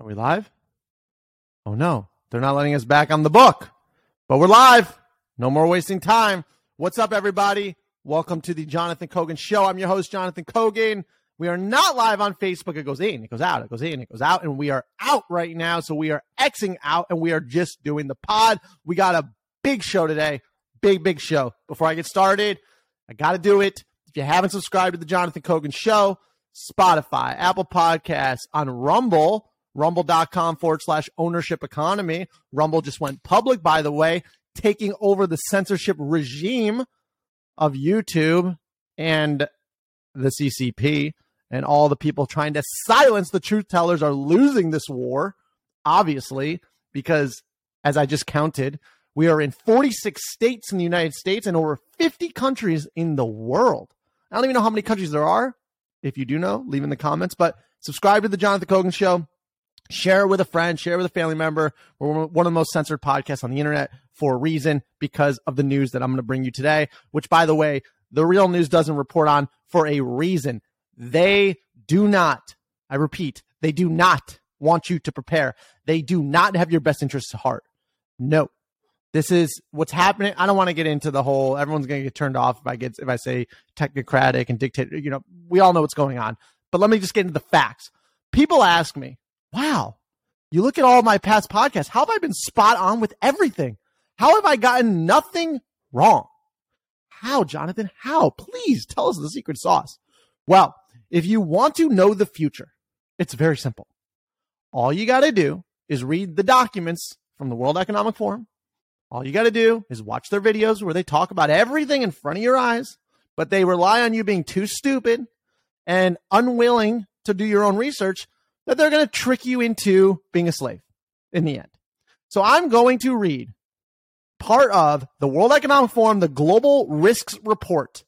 Are we live? Oh no, they're not letting us back on the book, but we're live. No more wasting time. What's up, everybody? Welcome to the Jonathan Cogan Show. I'm your host, Jonathan Cogan. We are not live on Facebook. It goes in, it goes out, it goes in, it goes out, and we are out right now. So we are Xing out and we are just doing the pod. We got a big show today. Big, big show. Before I get started, I got to do it. If you haven't subscribed to the Jonathan Cogan Show, Spotify, Apple Podcasts, on Rumble, rumble.com forward slash ownership economy. Rumble just went public, by the way, taking over the censorship regime of YouTube and the CCP and all the people trying to silence the truth tellers are losing this war, obviously, because as I just counted, we are in 46 states in the United States and over 50 countries in the world. I don't even know how many countries there are. If you do know, leave in the comments. But subscribe to the Jonathan Cogan Show. Share it with a friend, share it with a family member. We're one of the most censored podcasts on the internet for a reason because of the news that I'm going to bring you today, which, by the way, the real news doesn't report on for a reason. They do not, I repeat, they do not want you to prepare. They do not have your best interests at heart. No. This is what's happening. I don't want to get into the whole everyone's going to get turned off if I get if I say technocratic and dictator, you know, we all know what's going on. But let me just get into the facts. People ask me, "Wow, you look at all my past podcasts. How have I been spot on with everything? How have I gotten nothing wrong?" How, Jonathan? How? Please tell us the secret sauce. Well, if you want to know the future, it's very simple. All you got to do is read the documents from the World Economic Forum. All you got to do is watch their videos where they talk about everything in front of your eyes, but they rely on you being too stupid and unwilling to do your own research that they're going to trick you into being a slave in the end. So I'm going to read part of the World Economic Forum, the Global Risks Report,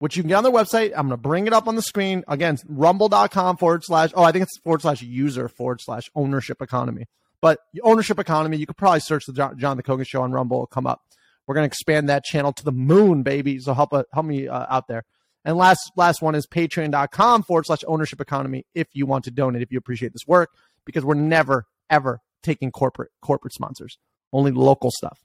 which you can get on their website. I'm going to bring it up on the screen. Again, rumble.com forward slash, oh, I think it's forward slash user forward slash ownership economy. But ownership economy, you could probably search the John, the Cogan Show on Rumble. It'll come up. We're going to expand that channel to the moon, baby. So help uh, help me uh, out there. And last last one is patreon.com forward slash ownership economy if you want to donate, if you appreciate this work, because we're never, ever taking corporate corporate sponsors, only local stuff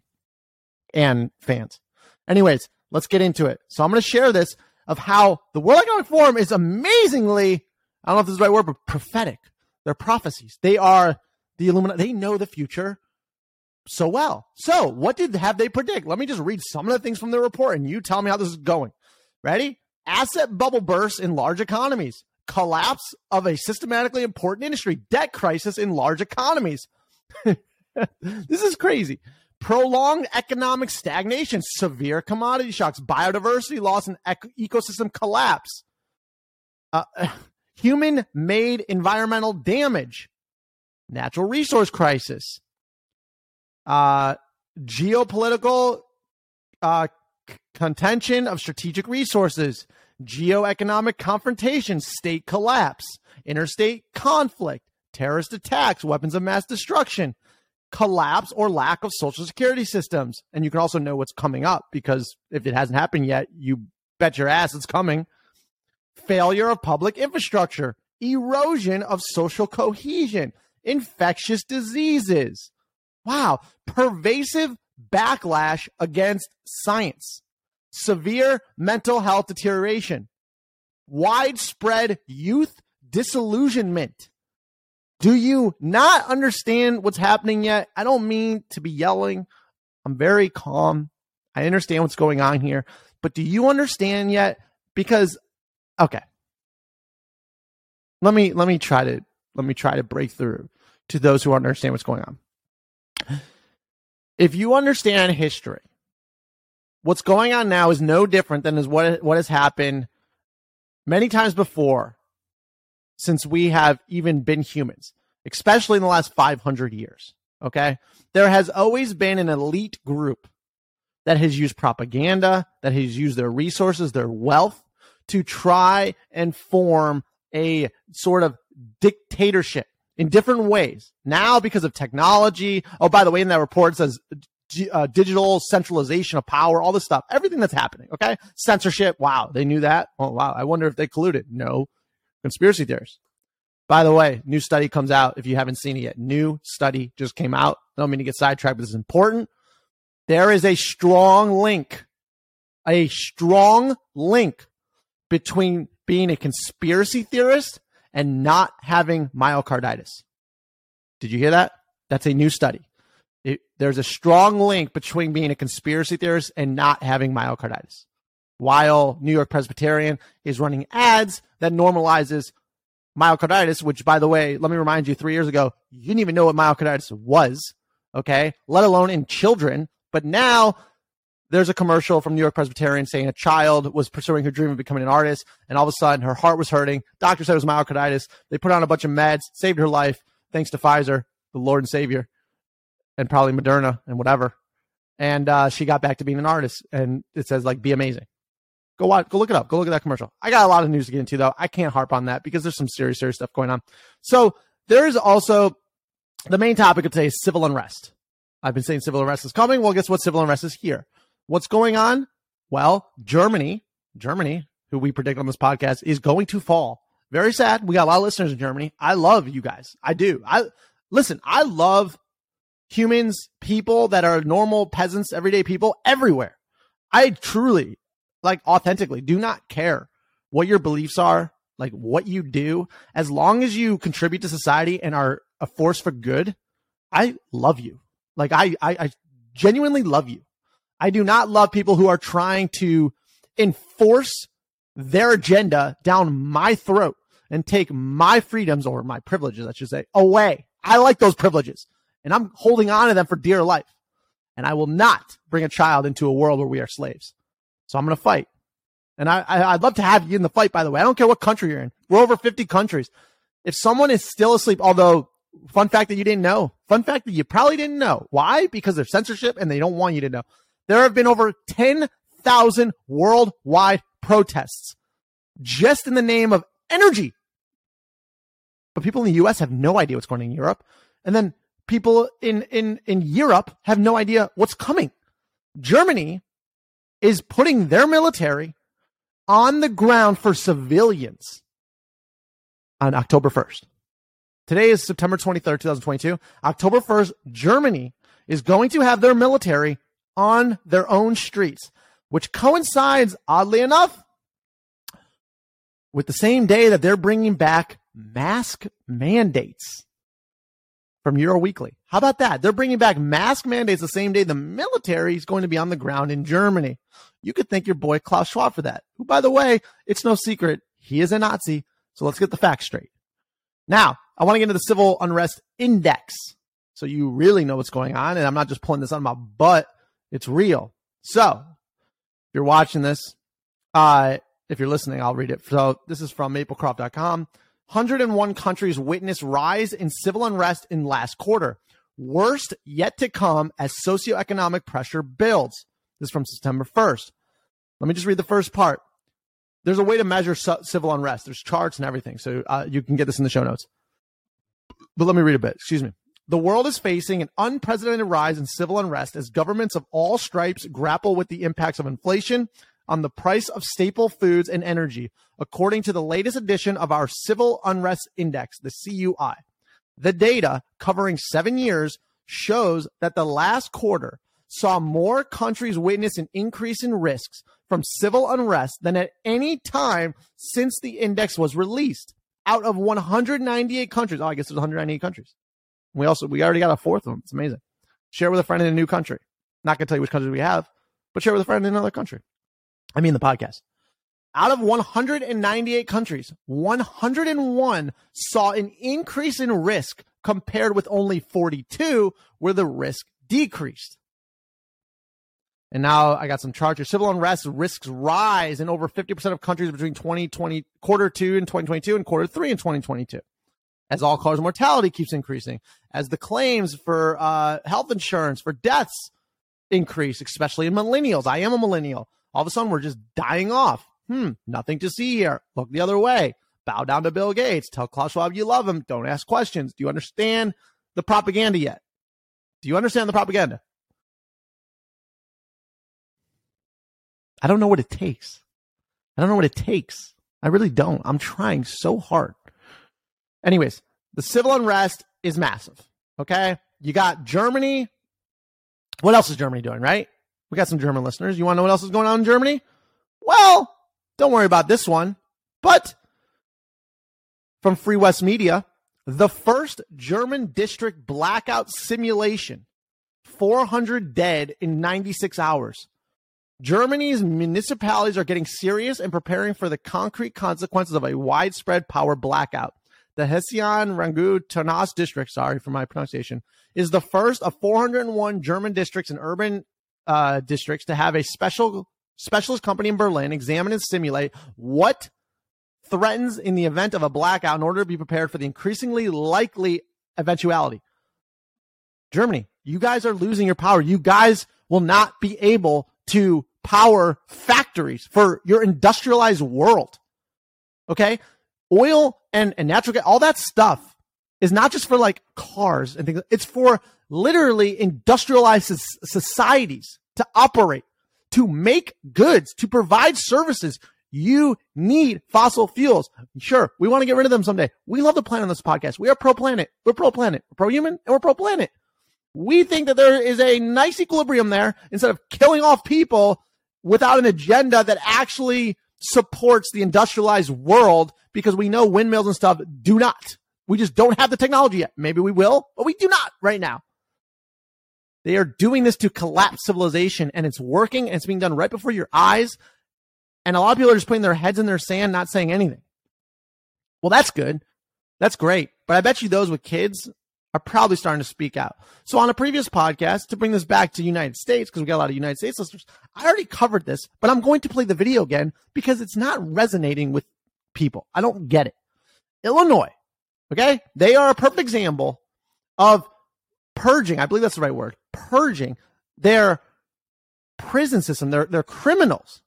and fans. Anyways, let's get into it. So I'm going to share this of how the World Economic Forum is amazingly, I don't know if this is the right word, but prophetic. They're prophecies. They are the Illuminati. They know the future so well. So what did have they predict? Let me just read some of the things from the report and you tell me how this is going. Ready? Asset bubble bursts in large economies. Collapse of a systematically important industry. Debt crisis in large economies. this is crazy prolonged economic stagnation, severe commodity shocks, biodiversity loss, and ec- ecosystem collapse, uh, human made environmental damage, natural resource crisis, uh, geopolitical uh, contention of strategic resources, geoeconomic confrontation, state collapse, interstate conflict, terrorist attacks, weapons of mass destruction collapse or lack of social security systems. And you can also know what's coming up because if it hasn't happened yet, you bet your ass it's coming. Failure of public infrastructure, erosion of social cohesion, infectious diseases. Wow. Pervasive backlash against science, severe mental health deterioration, widespread youth disillusionment do you not understand what's happening yet? I don't mean to be yelling. I'm very calm. I understand what's going on here. But do you understand yet? Because okay. Let me let me try to let me try to break through to those who understand what's going on. If you understand history, what's going on now is no different than is what what has happened many times before since we have even been humans, especially in the last 500 years. Okay. There has always been an elite group that has used propaganda, that has used their resources, their wealth to try and form a sort of dictatorship in different ways. Now, because of technology. Oh, by the way, in that report it uh, digital centralization of power, all this stuff, everything that's happening. Okay. Censorship. Wow. They knew that. Oh, wow. I wonder if they colluded. No conspiracy theorists. By the way, new study comes out if you haven't seen it yet. New study just came out. I don't mean to get sidetracked, but is important. There is a strong link, a strong link between being a conspiracy theorist and not having myocarditis. Did you hear that? That's a new study. It, there's a strong link between being a conspiracy theorist and not having myocarditis. While New York Presbyterian is running ads that normalizes myocarditis, which, by the way, let me remind you, three years ago, you didn't even know what myocarditis was, okay, let alone in children. But now there's a commercial from New York Presbyterian saying a child was pursuing her dream of becoming an artist, and all of a sudden her heart was hurting. Doctor said it was myocarditis. They put on a bunch of meds, saved her life, thanks to Pfizer, the Lord and Savior, and probably Moderna and whatever. And uh, she got back to being an artist, and it says like, "Be amazing." Go watch, go look it up. Go look at that commercial. I got a lot of news to get into though. I can't harp on that because there's some serious, serious stuff going on. So there is also the main topic of today is civil unrest. I've been saying civil unrest is coming. Well, guess what? Civil unrest is here. What's going on? Well, Germany, Germany, who we predict on this podcast, is going to fall. Very sad. We got a lot of listeners in Germany. I love you guys. I do. I listen. I love humans, people that are normal peasants, everyday people everywhere. I truly, like authentically do not care what your beliefs are, like what you do, as long as you contribute to society and are a force for good. I love you. Like I, I, I genuinely love you. I do not love people who are trying to enforce their agenda down my throat and take my freedoms or my privileges, I should say, away. I like those privileges and I'm holding on to them for dear life. And I will not bring a child into a world where we are slaves. So I'm going to fight. And I, I, would love to have you in the fight, by the way. I don't care what country you're in. We're over 50 countries. If someone is still asleep, although fun fact that you didn't know, fun fact that you probably didn't know. Why? Because there's censorship and they don't want you to know. There have been over 10,000 worldwide protests just in the name of energy. But people in the US have no idea what's going on in Europe. And then people in, in, in Europe have no idea what's coming. Germany is putting their military on the ground for civilians on October 1st. Today is September 23rd, 2022. October 1st, Germany is going to have their military on their own streets, which coincides, oddly enough, with the same day that they're bringing back mask mandates from Euro Weekly. How about that? They're bringing back mask mandates the same day the military is going to be on the ground in Germany. You could thank your boy Klaus Schwab for that, who, by the way, it's no secret, he is a Nazi. So let's get the facts straight. Now, I want to get into the civil unrest index. So you really know what's going on. And I'm not just pulling this on my butt. It's real. So if you're watching this, uh, if you're listening, I'll read it. So this is from maplecroft.com. 101 countries witnessed rise in civil unrest in last quarter. Worst yet to come as socioeconomic pressure builds. This is from September 1st. Let me just read the first part. There's a way to measure civil unrest. There's charts and everything. So uh, you can get this in the show notes. But let me read a bit. Excuse me. The world is facing an unprecedented rise in civil unrest as governments of all stripes grapple with the impacts of inflation, on the price of staple foods and energy, according to the latest edition of our Civil Unrest Index, the CUI. The data covering seven years shows that the last quarter saw more countries witness an increase in risks from civil unrest than at any time since the index was released. Out of 198 countries, oh, I guess there's 198 countries. We also we already got a fourth of them. It's amazing. Share with a friend in a new country. Not gonna tell you which countries we have, but share with a friend in another country. I mean, the podcast. Out of 198 countries, 101 saw an increase in risk compared with only 42 where the risk decreased. And now I got some charts Civil unrest risks rise in over 50% of countries between 2020, quarter two in 2022 and quarter three in 2022. As all cause mortality keeps increasing, as the claims for uh, health insurance for deaths increase, especially in millennials. I am a millennial. All of a sudden, we're just dying off. Hmm, nothing to see here. Look the other way. Bow down to Bill Gates. Tell Klaus Schwab you love him. Don't ask questions. Do you understand the propaganda yet? Do you understand the propaganda? I don't know what it takes. I don't know what it takes. I really don't. I'm trying so hard. Anyways, the civil unrest is massive. Okay. You got Germany. What else is Germany doing, right? We got some German listeners. You want to know what else is going on in Germany? Well, don't worry about this one. But from Free West Media, the first German district blackout simulation 400 dead in 96 hours. Germany's municipalities are getting serious and preparing for the concrete consequences of a widespread power blackout. The Hessian Rangu Taunus district, sorry for my pronunciation, is the first of 401 German districts and urban uh, districts to have a special specialist company in Berlin examine and simulate what threatens in the event of a blackout in order to be prepared for the increasingly likely eventuality. Germany, you guys are losing your power. You guys will not be able to power factories for your industrialized world. Okay. Oil and, and natural gas, all that stuff is not just for like cars and things. It's for literally industrialized societies to operate, to make goods, to provide services. You need fossil fuels. Sure, we want to get rid of them someday. We love the planet on this podcast. We are pro planet. We're pro planet. We're pro human and we're pro planet. We think that there is a nice equilibrium there instead of killing off people without an agenda that actually supports the industrialized world because we know windmills and stuff do not. We just don't have the technology yet. Maybe we will, but we do not right now. They are doing this to collapse civilization and it's working and it's being done right before your eyes. And a lot of people are just putting their heads in their sand, not saying anything. Well, that's good. That's great. But I bet you those with kids are probably starting to speak out. So on a previous podcast, to bring this back to United States, because we got a lot of United States listeners, I already covered this, but I'm going to play the video again because it's not resonating with people. I don't get it. Illinois, okay? They are a perfect example of purging, I believe that's the right word, purging their prison system, their, their criminals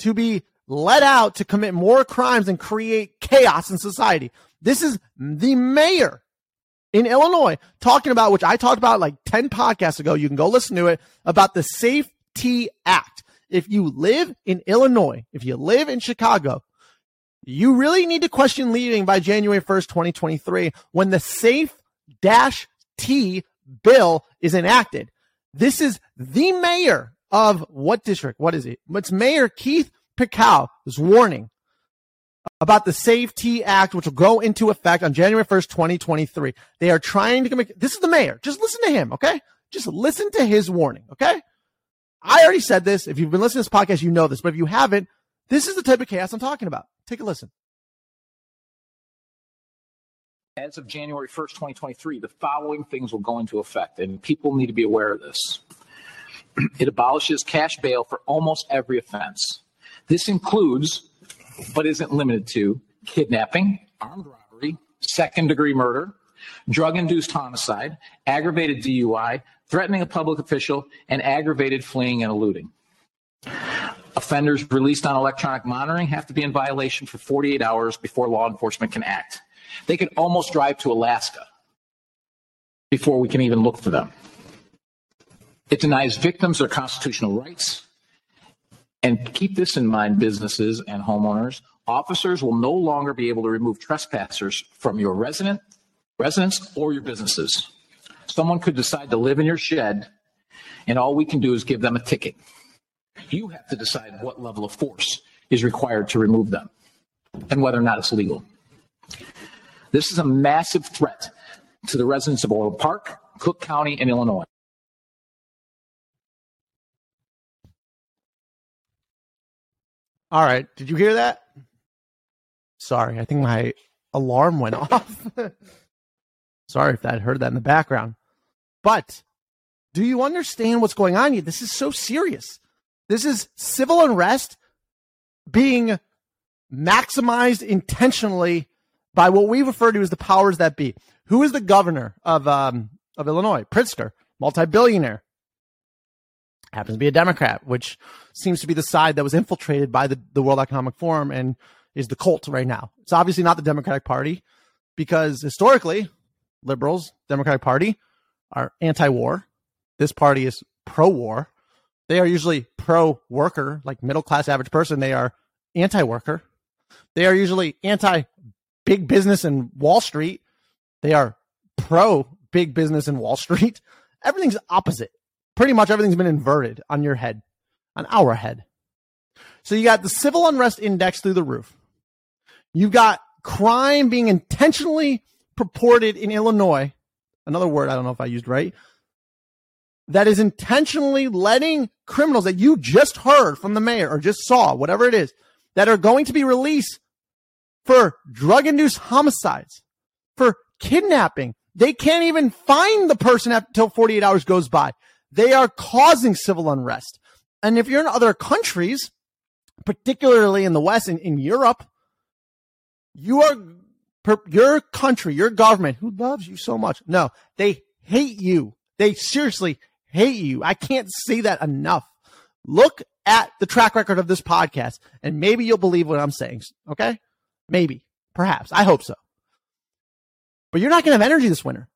to be let out to commit more crimes and create chaos in society. This is the mayor in Illinois talking about, which I talked about like 10 podcasts ago. You can go listen to it about the Safety Act. If you live in Illinois, if you live in Chicago, you really need to question leaving by January 1st, 2023 when the Safe Dash T bill is enacted. This is the mayor of what district? What is it? It's Mayor Keith Pekau is warning about the Safety Act, which will go into effect on January 1st, 2023. They are trying to make, this is the mayor. Just listen to him, okay? Just listen to his warning, okay? I already said this. If you've been listening to this podcast, you know this. But if you haven't, this is the type of chaos I'm talking about. Take a listen. As of January 1st, 2023, the following things will go into effect, and people need to be aware of this. It abolishes cash bail for almost every offense. This includes but isn't limited to kidnapping, armed robbery, second degree murder, drug induced homicide, aggravated DUI, threatening a public official, and aggravated fleeing and eluding. Offenders released on electronic monitoring have to be in violation for 48 hours before law enforcement can act. They could almost drive to Alaska before we can even look for them. It denies victims their constitutional rights and keep this in mind, businesses and homeowners. Officers will no longer be able to remove trespassers from your resident, residence or your businesses. Someone could decide to live in your shed, and all we can do is give them a ticket. You have to decide what level of force is required to remove them and whether or not it's legal. This is a massive threat to the residents of Orland Park, Cook County, and Illinois. All right. Did you hear that? Sorry, I think my alarm went off. Sorry if that heard that in the background. But do you understand what's going on here? This is so serious. This is civil unrest being maximized intentionally by what we refer to as the powers that be. Who is the governor of um, of Illinois? Pritzker, multi-billionaire happens to be a Democrat, which seems to be the side that was infiltrated by the, the World Economic Forum and is the cult right now. It's obviously not the Democratic Party because historically, liberals, Democratic Party, are anti war. This party is pro war. They are usually pro worker, like middle class average person. They are anti worker. They are usually anti big business and Wall Street They are pro big business and Wall Street. Everything's opposite. Pretty much everything's been inverted on your head, on our head. So you got the civil unrest index through the roof. You've got crime being intentionally purported in Illinois. Another word I don't know if I used right. That is intentionally letting criminals that you just heard from the mayor or just saw, whatever it is, that are going to be released for drug induced homicides, for kidnapping. They can't even find the person until 48 hours goes by. They are causing civil unrest. And if you're in other countries, particularly in the West and in Europe, you are your country, your government, who loves you so much. No, they hate you. They seriously hate you. I can't say that enough. Look at the track record of this podcast and maybe you'll believe what I'm saying. Okay. Maybe, perhaps. I hope so. But you're not going to have energy this winter.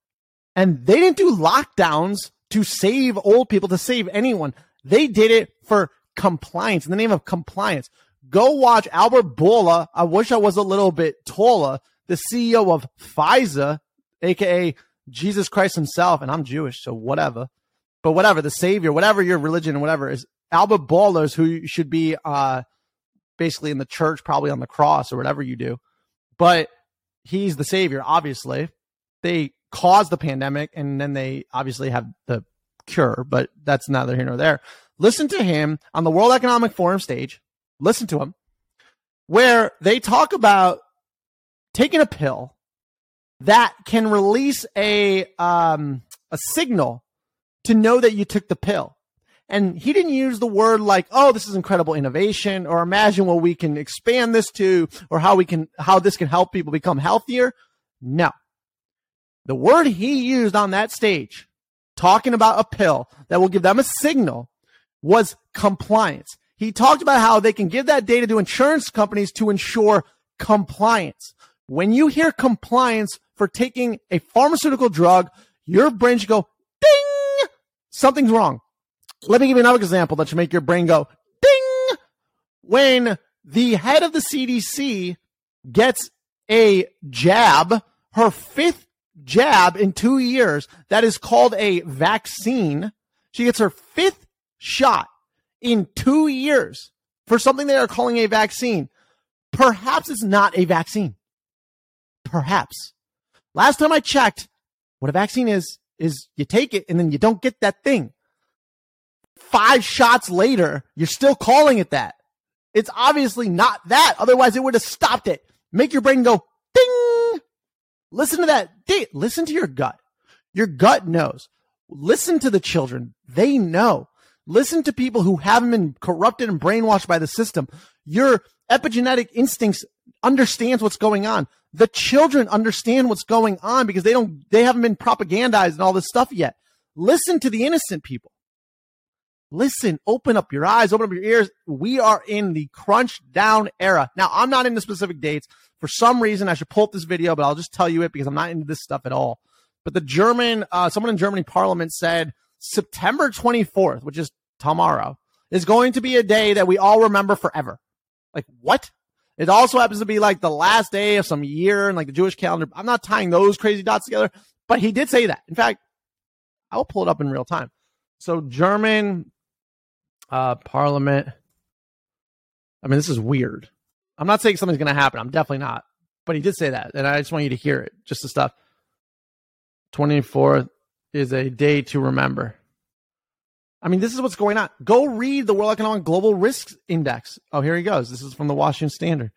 And they didn't do lockdowns to save old people, to save anyone. They did it for compliance, in the name of compliance. Go watch Albert Bourla. I wish I was a little bit taller. The CEO of Pfizer, aka Jesus Christ himself, and I'm Jewish, so whatever. But whatever, the savior, whatever your religion, whatever is Albert Bourla's who should be uh basically in the church, probably on the cross or whatever you do. But he's the savior, obviously. They caused the pandemic and then they obviously have the cure, but that's neither here nor there. Listen to him on the World Economic Forum stage. Listen to him where they talk about taking a pill that can release a um, a signal to know that you took the pill. And he didn't use the word like, "Oh, this is incredible innovation," or "Imagine what we can expand this to," or "How we can how this can help people become healthier." No, the word he used on that stage, talking about a pill that will give them a signal, was compliance. He talked about how they can give that data to insurance companies to ensure compliance. When you hear compliance for taking a pharmaceutical drug, your brain should go! Something's wrong. Let me give you another example that should make your brain go, ding! When the head of the CDC gets a jab, her fifth jab in two years that is called a vaccine. She gets her fifth shot in two years for something they are calling a vaccine. Perhaps it's not a vaccine. Perhaps. Last time I checked, what a vaccine is, is you take it and then you don't get that thing. Five shots later, you're still calling it that. It's obviously not that. Otherwise, it would have stopped it. Make your brain go ding Listen to that. Listen to your gut. Your gut knows. Listen to the children. They know. Listen to people who haven't been corrupted and brainwashed by the system. Your epigenetic instincts understands what's going on. The children understand what's going on because they don't, they haven't been propagandized and all this stuff yet. Listen to the innocent people. Listen, open up your eyes, open up your ears. We are in the crunch down era. Now, I'm not into specific dates. For some reason, I should pull up this video, but I'll just tell you it because I'm not into this stuff at all. But the German, uh, someone in Germany parliament said September 24th, which is tomorrow, is going to be a day that we all remember forever. Like, what? It also happens to be like the last day of some year and like the Jewish calendar. I'm not tying those crazy dots together, but he did say that. In fact, I'll pull it up in real time. So German uh, Parliament. I mean, this is weird. I'm not saying something's going to happen. I'm definitely not. But he did say that, and I just want you to hear it. Just the stuff. 24th is a day to remember. I mean, this is what's going on. Go read the World Economic Global Risks Index. Oh, here he goes. This is from the Washington Standard.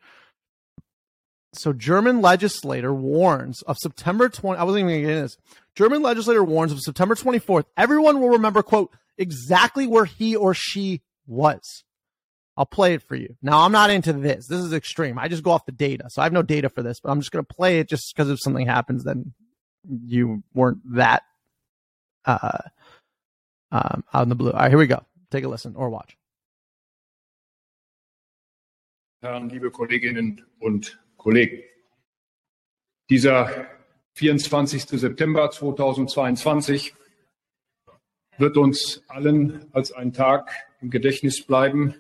So, German legislator warns of September 20. I wasn't even going to get into this. German legislator warns of September 24th. Everyone will remember, quote, exactly where he or she was. I'll play it for you. Now, I'm not into this. This is extreme. I just go off the data. So I have no data for this, but I'm just going to play it just because if something happens, then you weren't that uh, um, out in the blue. All right, here we go. Take a listen or watch. Herren, liebe Kolleginnen und Kollegen. Dieser 24. September 2022 wird uns allen als ein Tag im Gedächtnis bleiben,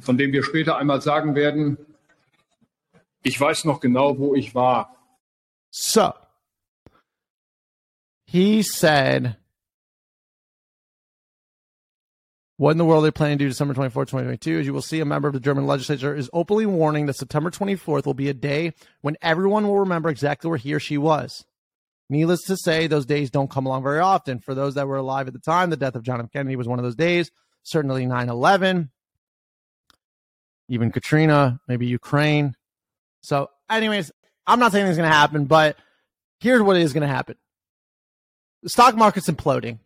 von dem wir später einmal sagen werden, ich weiß noch genau, wo ich war. So, He said, What in the world are they planning to do December 24, 2022? As you will see, a member of the German legislature is openly warning that September 24th will be a day when everyone will remember exactly where he or she was. Needless to say, those days don't come along very often. For those that were alive at the time, the death of John F. Kennedy was one of those days. Certainly 9 11, even Katrina, maybe Ukraine. So, anyways, I'm not saying it's going to happen, but here's what is going to happen the stock market's imploding.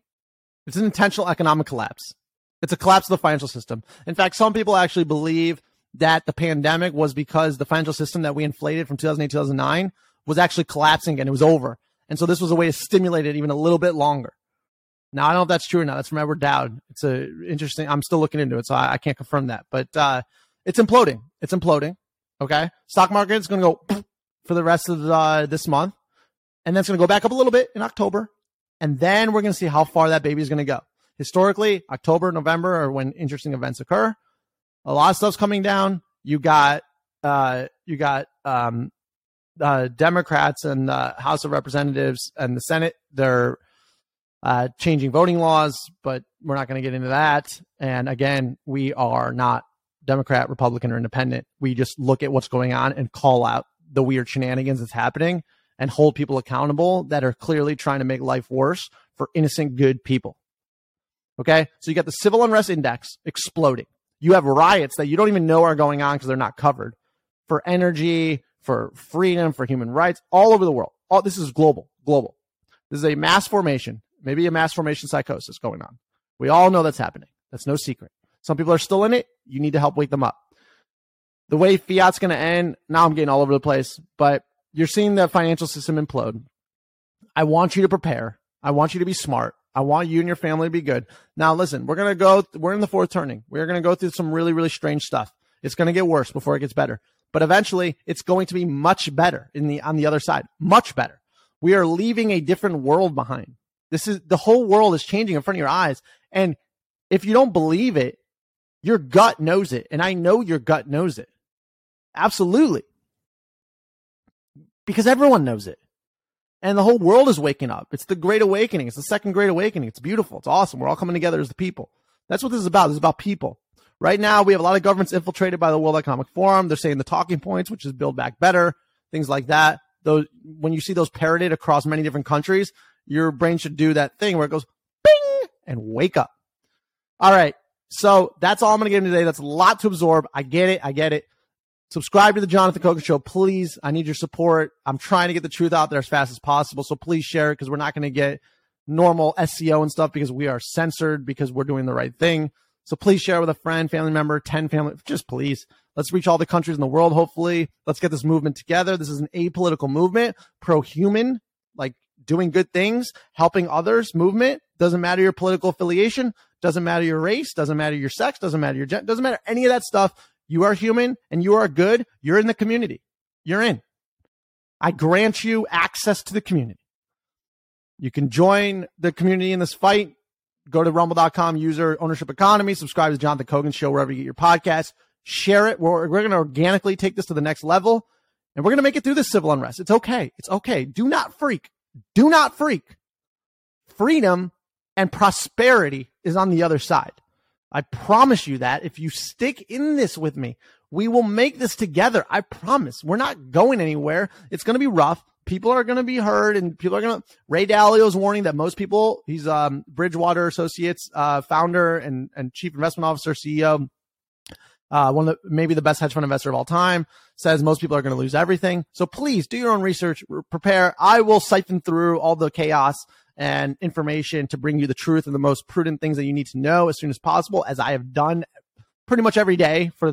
It's an intentional economic collapse. It's a collapse of the financial system. In fact, some people actually believe that the pandemic was because the financial system that we inflated from 2008 2009 was actually collapsing and it was over. And so this was a way to stimulate it even a little bit longer. Now I don't know if that's true or not. That's from Edward Dowd. It's a interesting. I'm still looking into it, so I, I can't confirm that. But uh, it's imploding. It's imploding. Okay, stock market is going to go for the rest of uh, this month, and then it's going to go back up a little bit in October, and then we're going to see how far that baby is going to go. Historically, October, November are when interesting events occur. A lot of stuff's coming down. You got uh, you got um, uh, Democrats and the House of Representatives and the Senate. They're uh, changing voting laws, but we're not going to get into that. And again, we are not Democrat, Republican, or Independent. We just look at what's going on and call out the weird shenanigans that's happening and hold people accountable that are clearly trying to make life worse for innocent, good people. Okay. So you got the civil unrest index exploding. You have riots that you don't even know are going on because they're not covered for energy, for freedom, for human rights all over the world. All this is global, global. This is a mass formation, maybe a mass formation psychosis going on. We all know that's happening. That's no secret. Some people are still in it. You need to help wake them up. The way fiat's going to end, now I'm getting all over the place, but you're seeing the financial system implode. I want you to prepare. I want you to be smart. I want you and your family to be good. Now, listen, we're going to go, we're in the fourth turning. We're going to go through some really, really strange stuff. It's going to get worse before it gets better, but eventually it's going to be much better in the, on the other side, much better. We are leaving a different world behind. This is the whole world is changing in front of your eyes. And if you don't believe it, your gut knows it. And I know your gut knows it. Absolutely because everyone knows it. And the whole world is waking up. It's the great awakening. It's the second great awakening. It's beautiful. It's awesome. We're all coming together as the people. That's what this is about. This is about people. Right now, we have a lot of governments infiltrated by the World Economic Forum. They're saying the talking points, which is build back better, things like that. Those, when you see those parroted across many different countries, your brain should do that thing where it goes bing and wake up. All right. So that's all I'm going to get into today. That's a lot to absorb. I get it. I get it subscribe to the Jonathan Kogan Show, please. I need your support. I'm trying to get the truth out there as fast as possible. So please share it because we're not going to get normal SEO and stuff because we are censored because we're doing the right thing. So please share with a friend, family member, 10 family, just please. Let's reach all the countries in the world, hopefully. Let's get this movement together. This is an apolitical movement, pro human, like doing good things, helping others movement. Doesn't matter your political affiliation, doesn't matter your race, doesn't matter your sex, doesn't matter your gender, doesn't matter any of that stuff. You are human and you are good. You're in the community. You're in. I grant you access to the community. You can join the community in this fight. Go to rumble.com, user ownership economy, subscribe to Jonathan Cogan show wherever you get your podcast, share it. We're, we're going to organically take this to the next level and we're going to make it through this civil unrest. It's okay. It's okay. Do not freak. Do not freak. Freedom and prosperity is on the other side. I promise you that if you stick in this with me, we will make this together. I promise. We're not going anywhere. It's going to be rough. People are going to be hurt and people are going to, Ray Dalio's warning that most people, he's, um, Bridgewater Associates, uh, founder and, and chief investment officer, CEO, uh, one of the, maybe the best hedge fund investor of all time says most people are going to lose everything. So please do your own research, prepare. I will siphon through all the chaos and information to bring you the truth and the most prudent things that you need to know as soon as possible, as I have done pretty much every day for,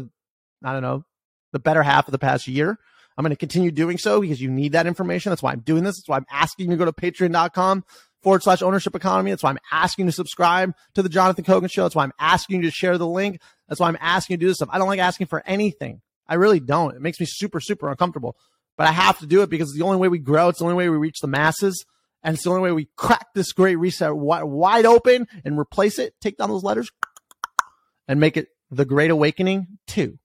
I don't know, the better half of the past year. I'm going to continue doing so because you need that information. That's why I'm doing this. That's why I'm asking you to go to patreon.com forward slash ownership economy. That's why I'm asking you to subscribe to the Jonathan Kogan show. That's why I'm asking you to share the link. That's why I'm asking you to do this stuff. I don't like asking for anything. I really don't. It makes me super, super uncomfortable, but I have to do it because it's the only way we grow. It's the only way we reach the masses. And it's the only way we crack this great reset wide open and replace it, take down those letters and make it the Great Awakening 2.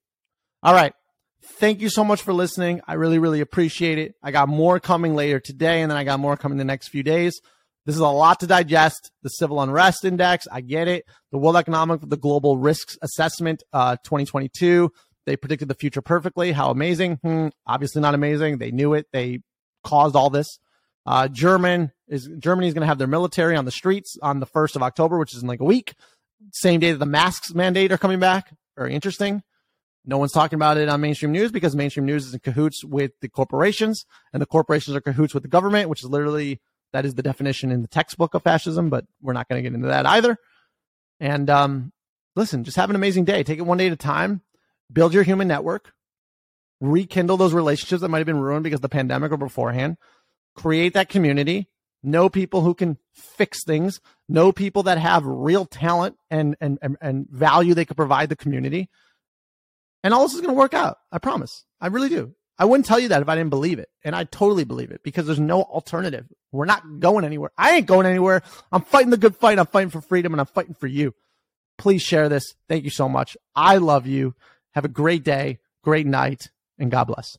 All right. Thank you so much for listening. I really, really appreciate it. I got more coming later today, and then I got more coming the next few days. This is a lot to digest. The civil unrest index, I get it. The World Economic, the Global Risks Assessment, uh, 2022. They predicted the future perfectly. How amazing? Hmm, obviously not amazing. They knew it. They caused all this. Uh, German is Germany is going to have their military on the streets on the first of October, which is in like a week. Same day that the masks mandate are coming back. Very interesting. No one's talking about it on mainstream news because mainstream news is in cahoots with the corporations, and the corporations are cahoots with the government, which is literally that is the definition in the textbook of fascism. But we're not going to get into that either. And um, listen, just have an amazing day. Take it one day at a time. Build your human network. Rekindle those relationships that might have been ruined because the pandemic or beforehand. Create that community. Know people who can fix things. Know people that have real talent and and and, and value they could provide the community and all this is going to work out. I promise. I really do. I wouldn't tell you that if I didn't believe it. And I totally believe it because there's no alternative. We're not going anywhere. I ain't going anywhere. I'm fighting the good fight. I'm fighting for freedom and I'm fighting for you. Please share this. Thank you so much. I love you. Have a great day, great night, and God bless.